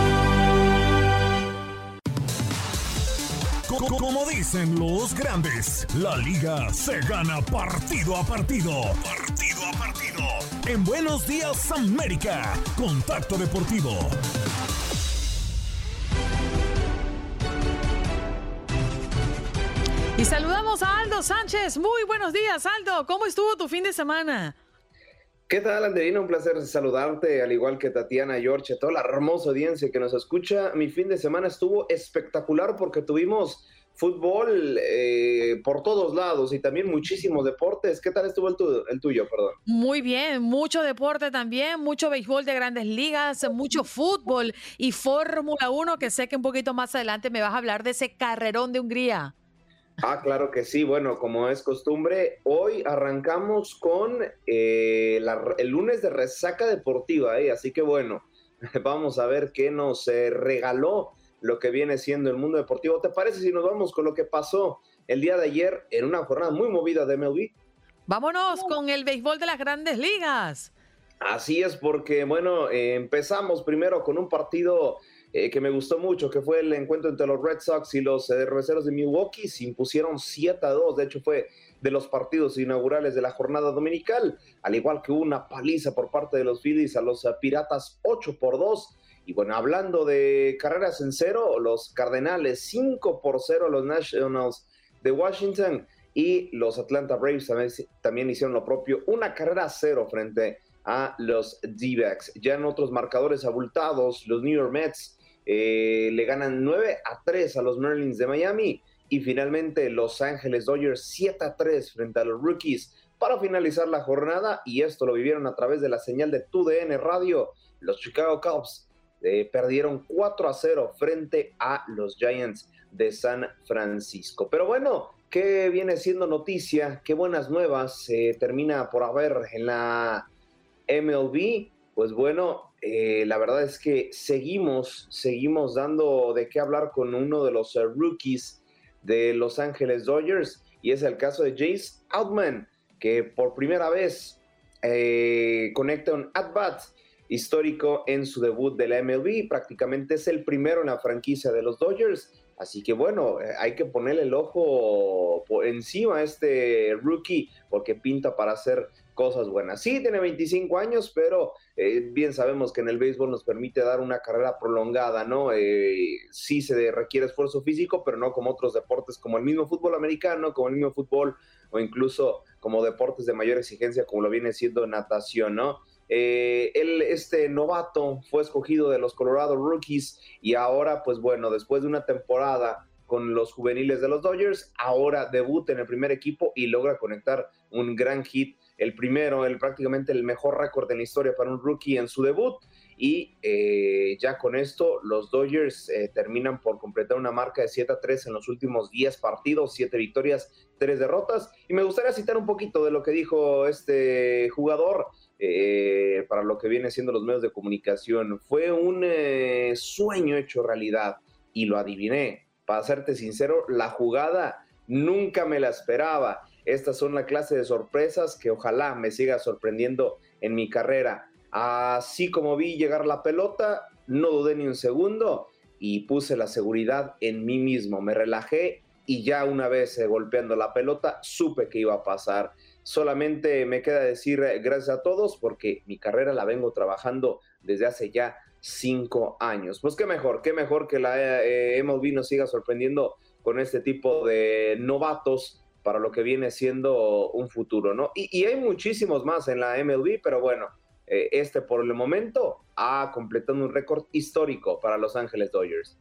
Dicen los grandes, la liga se gana partido a partido. Partido a partido. En Buenos Días América, Contacto Deportivo. Y saludamos a Aldo Sánchez. Muy buenos días, Aldo. ¿Cómo estuvo tu fin de semana? ¿Qué tal, Anderina? Un placer saludarte, al igual que Tatiana, George, toda la hermosa audiencia que nos escucha. Mi fin de semana estuvo espectacular porque tuvimos fútbol eh, por todos lados y también muchísimos deportes. ¿Qué tal estuvo el, el, tuyo, perdón? Muy bien, mucho deporte también, mucho béisbol de grandes ligas, mucho fútbol y Fórmula 1, que sé que un poquito más adelante me vas a hablar de ese carrerón de Hungría. Ah, claro que sí. Bueno, como es costumbre, hoy arrancamos con eh, el lunes de resaca deportiva, ¿eh? así que bueno, vamos a ver qué nos eh, regaló lo que viene siendo el mundo deportivo. ¿Te parece si nos vamos con lo que pasó el día de ayer en una jornada muy movida de MLB? Vámonos con el béisbol de las grandes ligas. Así es, porque bueno, empezamos primero con un partido eh, que me gustó mucho, que fue el encuentro entre los Red Sox y los eh, de Milwaukee. Se impusieron 7 a 2, de hecho fue de los partidos inaugurales de la jornada dominical, al igual que una paliza por parte de los Phillies a los eh, Piratas 8 por 2. Y bueno, hablando de carreras en cero, los Cardenales 5 por 0 a los Nationals de Washington y los Atlanta Braves también, también hicieron lo propio, una carrera cero frente a los D-backs. Ya en otros marcadores abultados, los New York Mets eh, le ganan 9 a 3 a los Marlins de Miami y finalmente Los Ángeles Dodgers 7 a 3 frente a los Rookies para finalizar la jornada y esto lo vivieron a través de la señal de TUDN Radio. Los Chicago Cubs eh, perdieron 4 a 0 frente a los Giants de San Francisco. Pero bueno, ¿qué viene siendo noticia? ¿Qué buenas nuevas se termina por haber en la MLB? Pues bueno, eh, la verdad es que seguimos, seguimos dando de qué hablar con uno de los eh, rookies de Los Ángeles Dodgers y es el caso de Jace Outman, que por primera vez eh, conecta un at-bat histórico en su debut de la MLB. Prácticamente es el primero en la franquicia de los Dodgers. Así que bueno, hay que ponerle el ojo por encima a este rookie porque pinta para ser cosas buenas. Sí, tiene 25 años, pero eh, bien sabemos que en el béisbol nos permite dar una carrera prolongada, ¿no? Eh, sí se requiere esfuerzo físico, pero no como otros deportes, como el mismo fútbol americano, como el mismo fútbol o incluso como deportes de mayor exigencia, como lo viene siendo natación, ¿no? Eh, él, este novato, fue escogido de los Colorado Rookies y ahora, pues bueno, después de una temporada con los juveniles de los Dodgers, ahora debuta en el primer equipo y logra conectar un gran hit el primero, el prácticamente el mejor récord en la historia para un rookie en su debut. Y eh, ya con esto, los Dodgers eh, terminan por completar una marca de 7 a 3 en los últimos 10 partidos, 7 victorias, 3 derrotas. Y me gustaría citar un poquito de lo que dijo este jugador eh, para lo que viene siendo los medios de comunicación. Fue un sueño hecho realidad y lo adiviné. Para serte sincero, la jugada nunca me la esperaba estas son la clase de sorpresas que ojalá me siga sorprendiendo en mi carrera. Así como vi llegar la pelota, no dudé ni un segundo y puse la seguridad en mí mismo. Me relajé y ya una vez eh, golpeando la pelota supe que iba a pasar. Solamente me queda decir eh, gracias a todos porque mi carrera la vengo trabajando desde hace ya cinco años. Pues qué mejor, qué mejor que la eh, MLB nos siga sorprendiendo con este tipo de novatos para lo que viene siendo un futuro, ¿no? Y, hay muchísimos más en la MLB, pero bueno, eh, este por el momento ha completado un récord histórico para Los Ángeles Dodgers.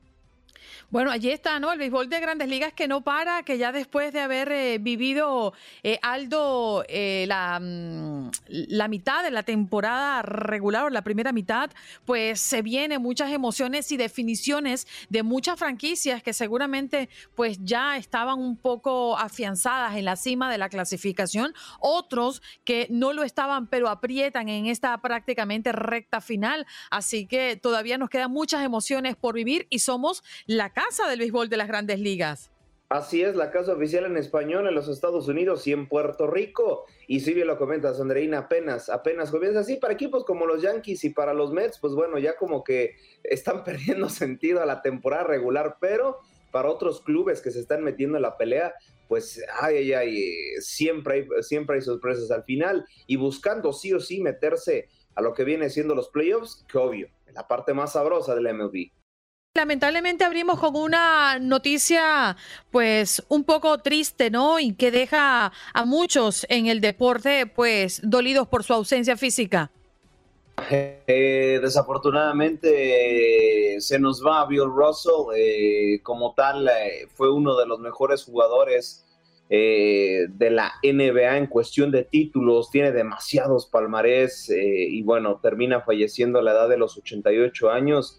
Bueno, allí está, ¿no? El béisbol de grandes ligas que no para, que ya después de haber eh, vivido eh, Aldo eh, la, mm, la, mitad de la temporada regular o la primera mitad, pues se vienen muchas emociones y definiciones de muchas franquicias que seguramente pues ya estaban un poco afianzadas en la cima de la clasificación, otros que no lo estaban pero aprietan en esta prácticamente recta final, así que todavía nos quedan muchas emociones por vivir y somos la casa del béisbol de las grandes ligas. Así es, la casa oficial en español en los Estados Unidos y en Puerto Rico. Y si bien lo comentas, Andreina, apenas, apenas comienza así para equipos como los Yankees y para los Mets, pues bueno, ya como que están perdiendo sentido a la temporada regular, pero para otros clubes que se están metiendo en la pelea, pues ay, ay, ay, siempre hay, siempre hay sorpresas al final y buscando sí o sí meterse a lo que viene siendo los playoffs, que obvio, la parte más sabrosa de la MLB. Lamentablemente abrimos con una noticia pues un poco triste, ¿no? Y que deja a muchos en el deporte pues dolidos por su ausencia física. Eh, desafortunadamente se nos va Bill Russell, eh, como tal eh, fue uno de los mejores jugadores de la NBA en cuestión de títulos, tiene demasiados palmarés y bueno, termina falleciendo a la edad de los 88 años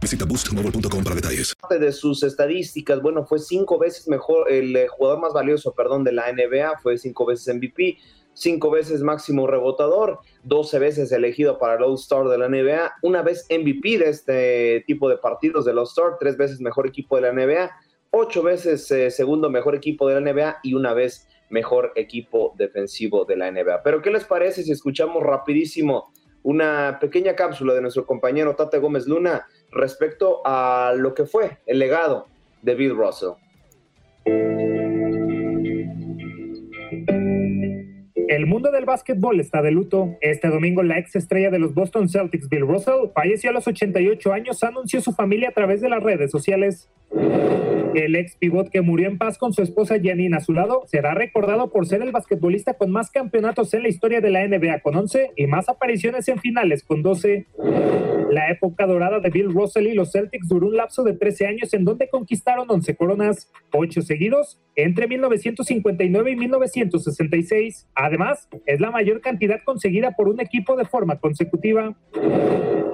Visita boostmobile.com para detalles. De sus estadísticas, bueno, fue cinco veces mejor, el eh, jugador más valioso, perdón, de la NBA, fue cinco veces MVP, cinco veces máximo rebotador, 12 veces elegido para el All-Star de la NBA, una vez MVP de este tipo de partidos del All-Star, tres veces mejor equipo de la NBA, ocho veces eh, segundo mejor equipo de la NBA y una vez mejor equipo defensivo de la NBA. Pero, ¿qué les parece si escuchamos rapidísimo una pequeña cápsula de nuestro compañero Tate Gómez Luna respecto a lo que fue el legado de Bill Russell. El mundo del básquetbol está de luto. Este domingo la ex estrella de los Boston Celtics, Bill Russell, falleció a los 88 años, anunció su familia a través de las redes sociales. El ex pivot que murió en paz con su esposa Janine a su lado será recordado por ser el basquetbolista con más campeonatos en la historia de la NBA con 11 y más apariciones en finales con 12. La época dorada de Bill Russell y los Celtics duró un lapso de 13 años en donde conquistaron 11 coronas, 8 seguidos, entre 1959 y 1966. Además, es la mayor cantidad conseguida por un equipo de forma consecutiva.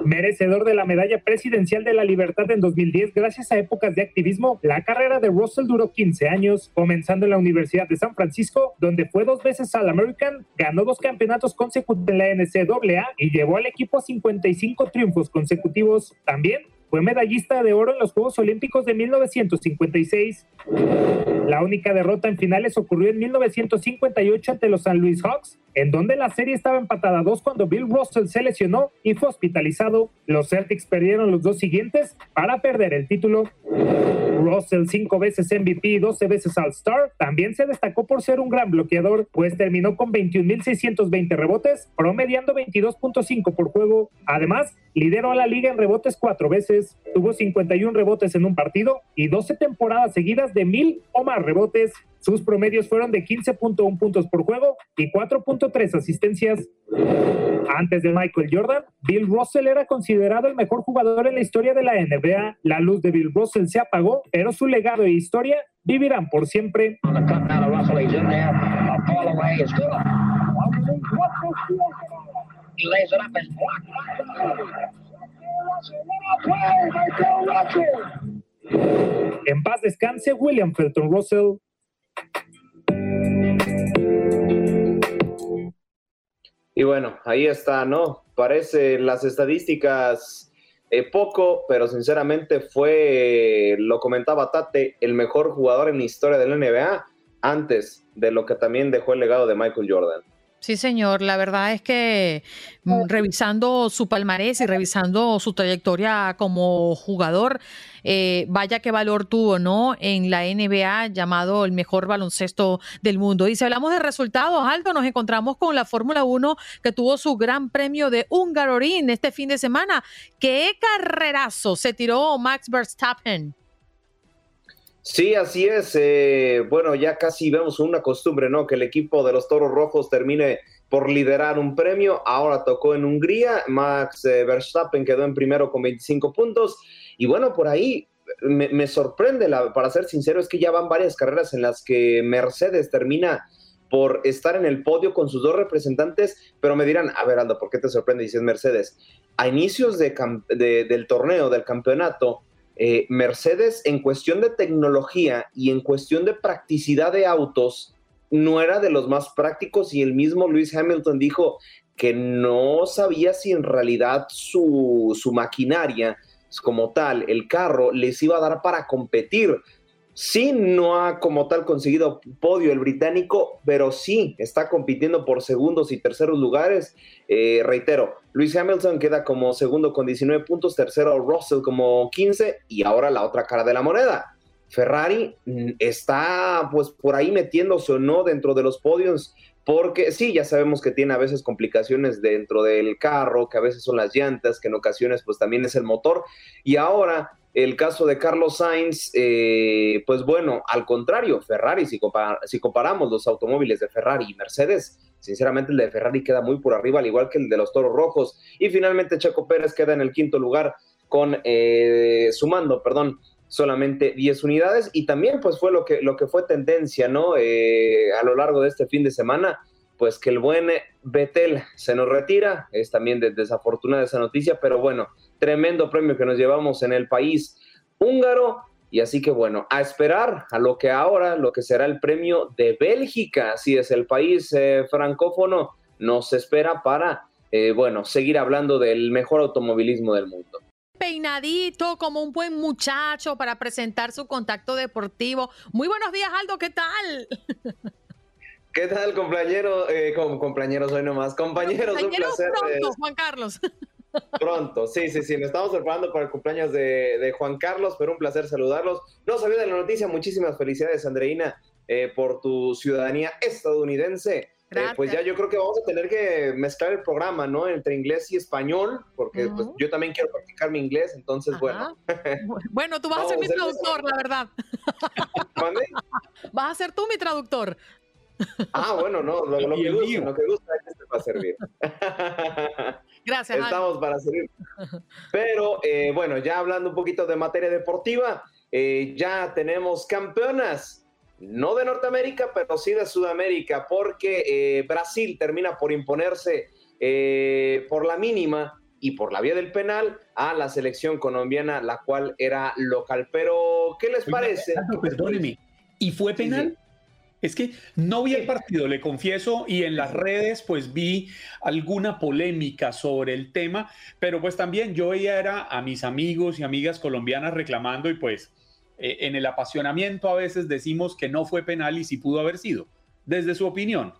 Merecedor de la medalla presidencial de la libertad en 2010 gracias a épocas de activismo, la carrera de Russell duró 15 años, comenzando en la Universidad de San Francisco, donde fue dos veces al American, ganó dos campeonatos consecutivos en la NCAA y llevó al equipo a 55 triunfos consecutivos. También fue medallista de oro en los Juegos Olímpicos de 1956. La única derrota en finales ocurrió en 1958 ante los San Luis Hawks, en donde la serie estaba empatada dos cuando Bill Russell se lesionó y fue hospitalizado. Los Celtics perdieron los dos siguientes para perder el título. Russell, cinco veces MVP y 12 veces All-Star, también se destacó por ser un gran bloqueador, pues terminó con 21.620 rebotes, promediando 22.5 por juego. Además, lideró a la liga en rebotes cuatro veces, tuvo 51 rebotes en un partido y 12 temporadas seguidas de mil o más rebotes. Sus promedios fueron de 15.1 puntos por juego y 4.3 asistencias. Antes de Michael Jordan, Bill Russell era considerado el mejor jugador en la historia de la NBA. La luz de Bill Russell se apagó, pero su legado e historia vivirán por siempre. En paz descanse William Felton Russell. Y bueno, ahí está, ¿no? Parece las estadísticas eh, poco, pero sinceramente fue, lo comentaba Tate, el mejor jugador en la historia de la NBA antes de lo que también dejó el legado de Michael Jordan. Sí, señor. La verdad es que mm, revisando su palmarés y revisando su trayectoria como jugador, eh, vaya qué valor tuvo, ¿no? En la NBA, llamado el mejor baloncesto del mundo. Y si hablamos de resultados, Aldo, nos encontramos con la Fórmula 1 que tuvo su gran premio de Hungaroring este fin de semana. ¡Qué carrerazo se tiró Max Verstappen! Sí, así es. Eh, bueno, ya casi vemos una costumbre, ¿no? Que el equipo de los Toros Rojos termine por liderar un premio. Ahora tocó en Hungría. Max eh, Verstappen quedó en primero con 25 puntos. Y bueno, por ahí me, sorprende, la, para ser sincero, es que ya van varias carreras en las que Mercedes termina por estar en el podio con sus dos representantes, pero me dirán, a ver, Aldo, ¿por qué te sorprende? Dices Mercedes. A inicios de, del torneo, del campeonato, eh, Mercedes en cuestión de tecnología y en cuestión de practicidad de autos no era de los más prácticos y el mismo Lewis Hamilton dijo que no sabía si en realidad su, su maquinaria como tal, el carro, les iba a dar para competir. Sí, no ha como tal conseguido podio el británico, pero sí está compitiendo por segundos y terceros lugares. Eh, reitero, Luis Hamilton queda como segundo con 19 puntos, tercero Russell como 15 y ahora la otra cara de la moneda. Ferrari mm, está pues por ahí metiéndose o no dentro de los podios, porque sí, ya sabemos que tiene a veces complicaciones dentro del carro, que a veces son las llantas, que en ocasiones pues también es el motor. Y ahora el caso de Carlos Sainz, eh, pues bueno, al contrario, Ferrari, si, si, comparamos los automóviles de Ferrari y Mercedes, sinceramente el de Ferrari queda muy por arriba, al igual que el de los Toros Rojos. Y finalmente Checo Pérez queda en el quinto lugar con, eh, sumando, perdón, solamente 10 unidades. Y también pues fue lo que, lo que fue tendencia, ¿no? Eh, a lo largo de este fin de semana, pues que el buen Betel se nos retira. Es también desafortunada esa noticia, pero bueno tremendo premio que nos llevamos en el país húngaro. Y así que bueno, a esperar a lo que ahora, lo que será el premio de Bélgica, así es, el país eh, francófono nos espera para, eh, bueno, seguir hablando del mejor automovilismo del mundo peinadito, como un buen muchacho para presentar su contacto deportivo. Muy buenos días, Aldo, ¿qué tal? ¿Qué tal, compañero? Eh, compañero soy nomás. Compañeros, un placer. Pronto, Juan Carlos. Pronto, sí, sí, sí. Nos estamos preparando para el cumpleaños de, Juan Carlos, pero un placer saludarlos. No sabía de la noticia. Muchísimas felicidades, Andreina, eh, por tu ciudadanía estadounidense. Eh, pues ya yo creo que vamos a tener que mezclar el programa, ¿no? Entre inglés y español, porque pues, yo también quiero practicar mi inglés, entonces, bueno. bueno, tú vas a ser mi traductor, la verdad. Vas a ser tú mi traductor. Ah, bueno, no, lo, que gusta, lo que gusta es que va a servir. Gracias. Estamos para servir. Pero eh, bueno, ya hablando un poquito de materia deportiva, eh, ya tenemos campeonas, no de Norteamérica, pero sí de Sudamérica, porque eh, Brasil termina por imponerse por la mínima y por la vía del penal a la selección colombiana, la cual era local. Pero, ¿qué les parece? perdóneme, ¿y fue penal? Es que no vi el partido, le confieso, y en las redes pues vi alguna polémica sobre el tema, pero pues también yo veía era a mis amigos y amigas colombianas reclamando y pues eh, en el apasionamiento a veces decimos que no fue penal y sí pudo haber sido. Desde su opinión.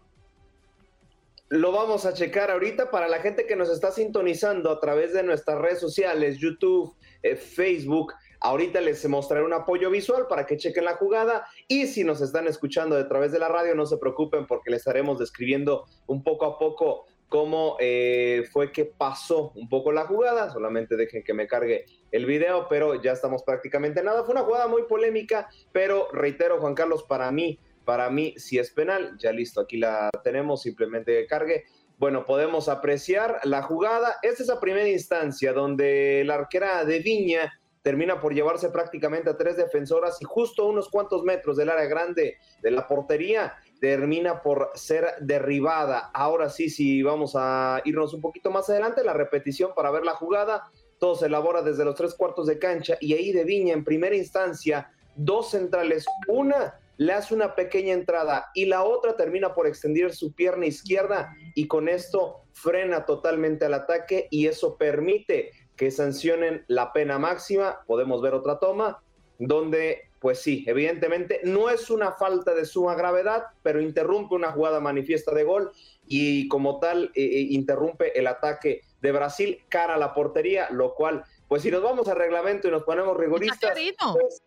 Lo vamos a checar ahorita para la gente que nos está sintonizando a través de nuestras redes sociales, YouTube, eh, Facebook. Ahorita les mostraré un apoyo visual para que chequen la jugada y si nos están escuchando a través de la radio, no se preocupen porque les estaremos describiendo un poco a poco cómo eh, fue que pasó un poco la jugada. Solamente dejen que me cargue el video, pero ya estamos prácticamente nada. Fue una jugada muy polémica, pero reitero, Juan Carlos, para mí, para mí si es penal. Ya listo, aquí la tenemos, simplemente cargue. Bueno, podemos apreciar la jugada. Esta es la primera instancia donde la arquera de Viña termina por llevarse prácticamente a tres defensoras y justo unos cuantos metros del área grande de la portería termina por ser derribada. Ahora sí, si vamos a irnos un poquito más adelante, la repetición para ver la jugada, todo se elabora desde los tres cuartos de cancha y ahí de Viña en primera instancia, dos centrales, una le hace una pequeña entrada y la otra termina por extender su pierna izquierda y con esto frena totalmente al ataque y eso permite que sancionen la pena máxima. Podemos ver otra toma donde, pues sí, evidentemente no es una falta de suma gravedad, pero interrumpe una jugada manifiesta de gol y como tal eh, eh, interrumpe el ataque de Brasil cara a la portería, lo cual, pues si nos vamos al reglamento y nos ponemos rigoristas, pues,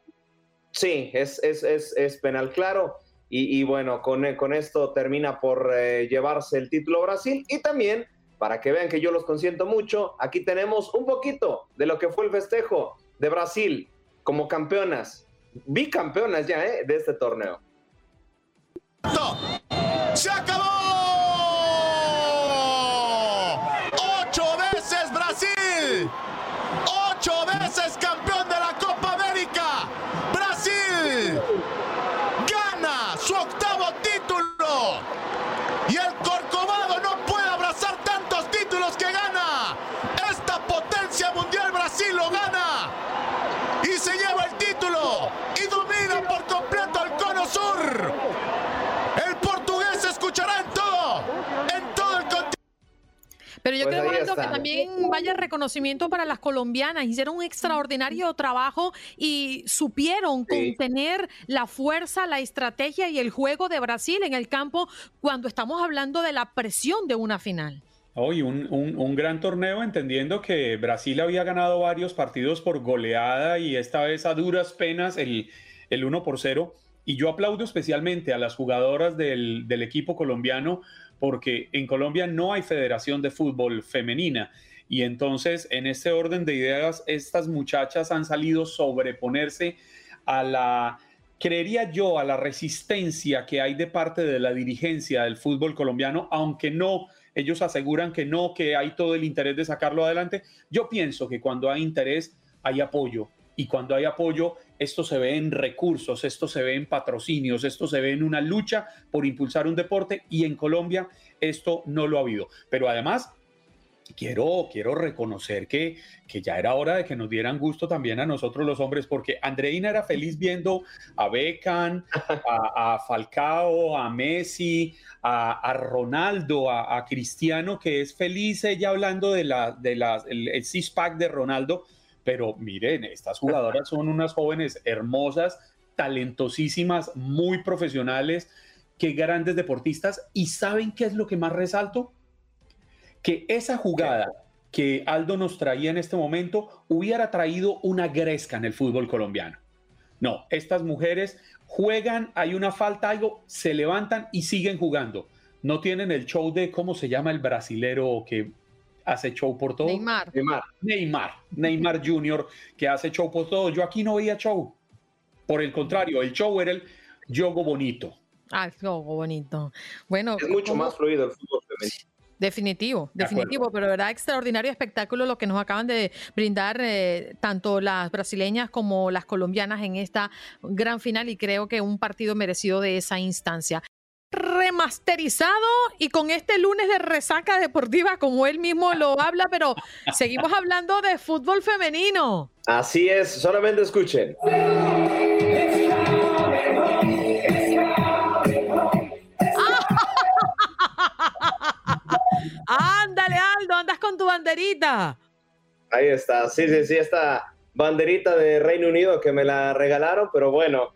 sí, es, es, es, penal claro. Y, bueno, con, con, esto termina por eh, llevarse el título Brasil y también para que vean que yo los consiento mucho, aquí tenemos un poquito de lo que fue el festejo de Brasil como campeonas, bicampeonas ya ¿eh? de este torneo. ¡Se acabó! ¡Ocho veces Brasil! ¡Ocho veces campeón de la Copa América! ¡Brasil! ¡Gana su octavo título! Y el Corcovado no puede abrazar tantos títulos que gana. Esta potencia mundial Brasil lo gana. Y Pero yo Pues creo Aldo, que también vaya reconocimiento para las colombianas. Hicieron un extraordinario trabajo y supieron Sí. contener la fuerza, la estrategia y el juego de Brasil en el campo cuando estamos hablando de la presión de una final. Hoy un, un- un gran torneo, entendiendo que Brasil había ganado varios partidos por goleada y esta vez a duras penas el, el 1 por 0. Y yo aplaudo especialmente a las jugadoras del, del equipo colombiano porque en Colombia no hay federación de fútbol femenina. Y entonces, en este orden de ideas, estas muchachas han salido sobreponerse a la, creería yo, a la resistencia que hay de parte de la dirigencia del fútbol colombiano, aunque no, ellos aseguran que no, que hay todo el interés de sacarlo adelante. Yo pienso que cuando hay interés, hay apoyo. Y cuando hay apoyo, esto se ve en recursos, esto se ve en patrocinios, esto se ve en una lucha por impulsar un deporte y en Colombia esto no lo ha habido. Pero además, quiero, quiero reconocer que, que ya era hora de que nos dieran gusto también a nosotros los hombres, porque Andreina era feliz viendo a Beckham, a, Falcao, a Messi, a, Ronaldo, a, Cristiano, que es feliz ella hablando de la, de la, el, el six-pack de Ronaldo, pero miren, estas jugadoras son unas jóvenes hermosas, talentosísimas, muy profesionales, que grandes deportistas, y ¿saben qué es lo que más resalto? que esa jugada que Aldo nos traía en este momento hubiera traído una gresca en el fútbol colombiano. No, estas mujeres juegan, hay una falta, algo, se levantan y siguen jugando. No tienen el show de, ¿cómo se llama el brasilero que hace show por todo? Neymar. Neymar. Neymar, Neymar Jr., que hace show por todo. Yo aquí no veía show. Por el contrario, el show era el yogo bonito. Ah, qué bonito. Bueno, Es mucho ¿cómo- más fluido el fútbol femenino. Definitivo, De definitivo, pero de verdad extraordinario espectáculo lo que nos acaban de brindar eh, tanto las brasileñas como las colombianas en esta gran final y creo que un partido merecido de esa instancia. Remasterizado y con este lunes de resaca deportiva, como él mismo lo habla, pero seguimos hablando de fútbol femenino. Así es, solamente escuchen. Ándale, Aldo, andas con tu banderita. Ahí está, sí, sí, sí, esta banderita de Reino Unido que me la regalaron, pero bueno,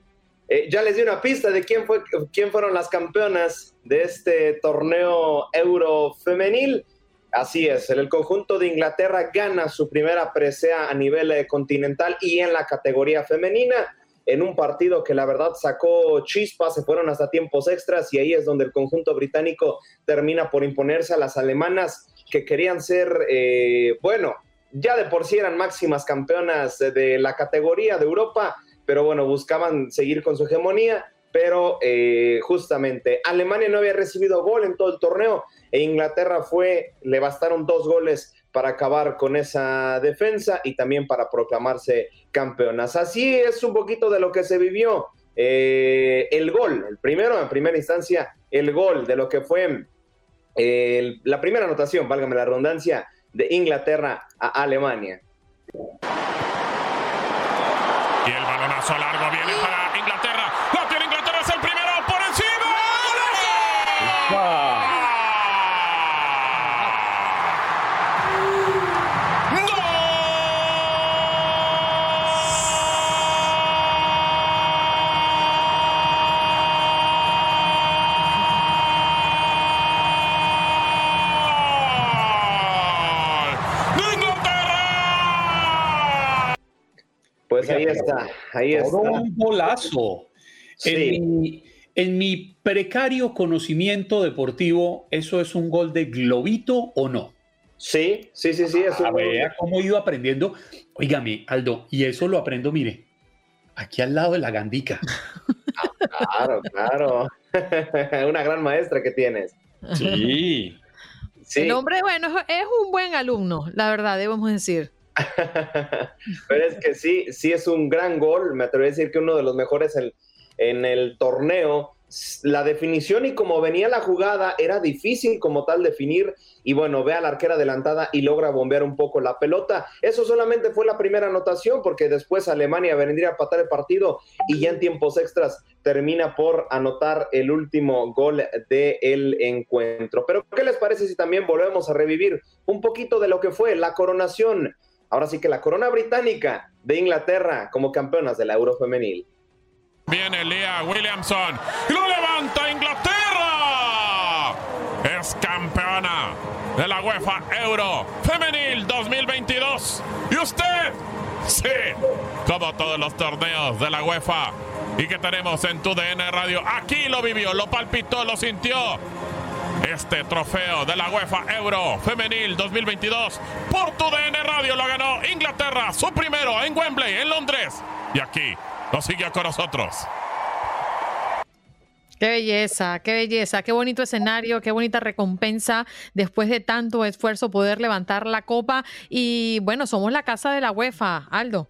eh, ya les di una pista de quién, fue, quién fueron las campeonas de este torneo euro femenil. Así es, el conjunto de Inglaterra gana su primera presea a nivel eh, continental y en la categoría femenina, en un partido que la verdad sacó chispas, se fueron hasta tiempos extras y ahí es donde el conjunto británico termina por imponerse a las alemanas que querían ser, eh, bueno, ya de por sí eran máximas campeonas de, de la categoría de Europa, pero bueno, buscaban seguir con su hegemonía, pero eh, justamente Alemania no había recibido gol en todo el torneo e Inglaterra fue, le bastaron dos goles para acabar con esa defensa y también para proclamarse campeonas. Así es un poquito de lo que se vivió. Eh, el gol, el primero, en primera instancia, el gol de lo que fue eh, el- la primera anotación, válgame la redundancia, de Inglaterra a Alemania. Balonazo largo viene para Inglaterra. ¡Lo tiene Inglaterra! ¡Es el primero! ¡Por encima! ¡Gol! ¡De Inglaterra! Pues ahí está, ahí está. Un golazo. Sí. En, mi, en mi precario conocimiento deportivo, ¿eso es un gol de globito o no? Sí, sí, sí, sí. Es A ver cómo he ido aprendiendo. Óigame, Aldo, y eso lo aprendo, mire, aquí al lado de la gandica. Claro, claro. Una gran maestra que tienes. Sí. Sí, El hombre, bueno, es, es un buen alumno, la verdad, debemos decir. pero es que sí, sí es un gran gol. Me atrevo a decir que uno de los mejores en, en el torneo. la definición y como venía la jugada era difícil como tal definir y bueno, ve a la arquera adelantada y logra bombear un poco la pelota. Eso solamente fue la primera anotación porque después Alemania vendría a patar el partido y ya en tiempos extras termina por anotar el último gol del encuentro. Pero ¿qué les parece si también volvemos a revivir un poquito de lo que fue la coronación? Ahora sí que la corona británica de Inglaterra como campeonas de la Euro femenil. Viene Lea Williamson lo levanta Inglaterra. Es campeona de la UEFA Euro Femenil 2022. ¿Y usted? Sí, como todos los torneos de la UEFA y que tenemos en tu DN Radio. Aquí lo vivió, lo palpitó, lo sintió. Este trofeo de la UEFA Euro Femenil 2022 por tu DN Radio lo ganó Inglaterra, su primero en Wembley, en Londres. Y aquí lo sigue con nosotros. Qué belleza, qué belleza, qué bonito escenario, qué bonita recompensa después de tanto esfuerzo poder levantar la copa. Y bueno, somos la casa de la UEFA, Aldo.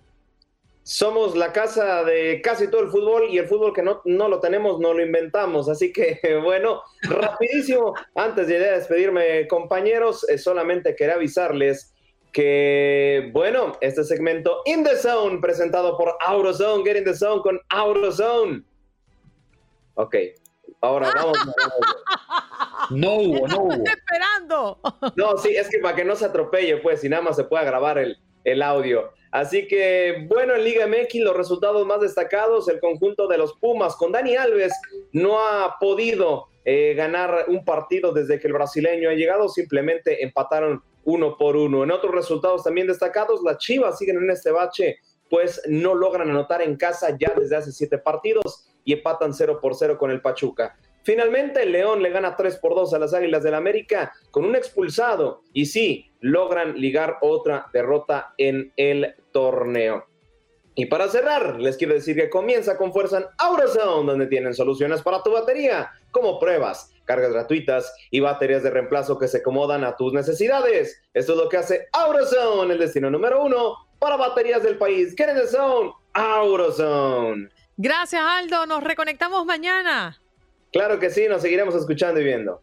Somos la casa de casi todo el fútbol y el fútbol que no, no lo tenemos, no lo inventamos. Así que, bueno, rapidísimo, antes de despedirme, compañeros, eh, solamente quería avisarles que, bueno, este segmento In the Zone, presentado por AutoZone, Get in the Zone con AutoZone. Ok, ahora vamos. no hubo, no hubo. esperando. No, sí, es que para que no se atropelle, pues, y nada más se pueda grabar el, el audio. Así que, bueno, en Liga MX los resultados más destacados, el conjunto de los Pumas con Dani Alves no ha podido eh, ganar un partido desde que el brasileño ha llegado, simplemente empataron uno por uno. En otros resultados también destacados, las Chivas siguen en este bache, pues no logran anotar en casa ya desde hace siete partidos y empatan 0 por 0 con el Pachuca. Finalmente, el León le gana 3 por 2 a las Águilas del América con un expulsado y sí, logran ligar otra derrota en el torneo. Y para cerrar, les quiero decir que comienza con fuerza en AutoZone, donde tienen soluciones para tu batería, como pruebas, cargas gratuitas y baterías de reemplazo que se acomodan a tus necesidades. Esto es lo que hace AutoZone, el destino número uno para baterías del país. In the zone, AutoZone. Gracias, Aldo. Nos reconectamos mañana. Claro que sí, nos seguiremos escuchando y viendo.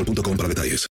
boostmobile.com para detalles.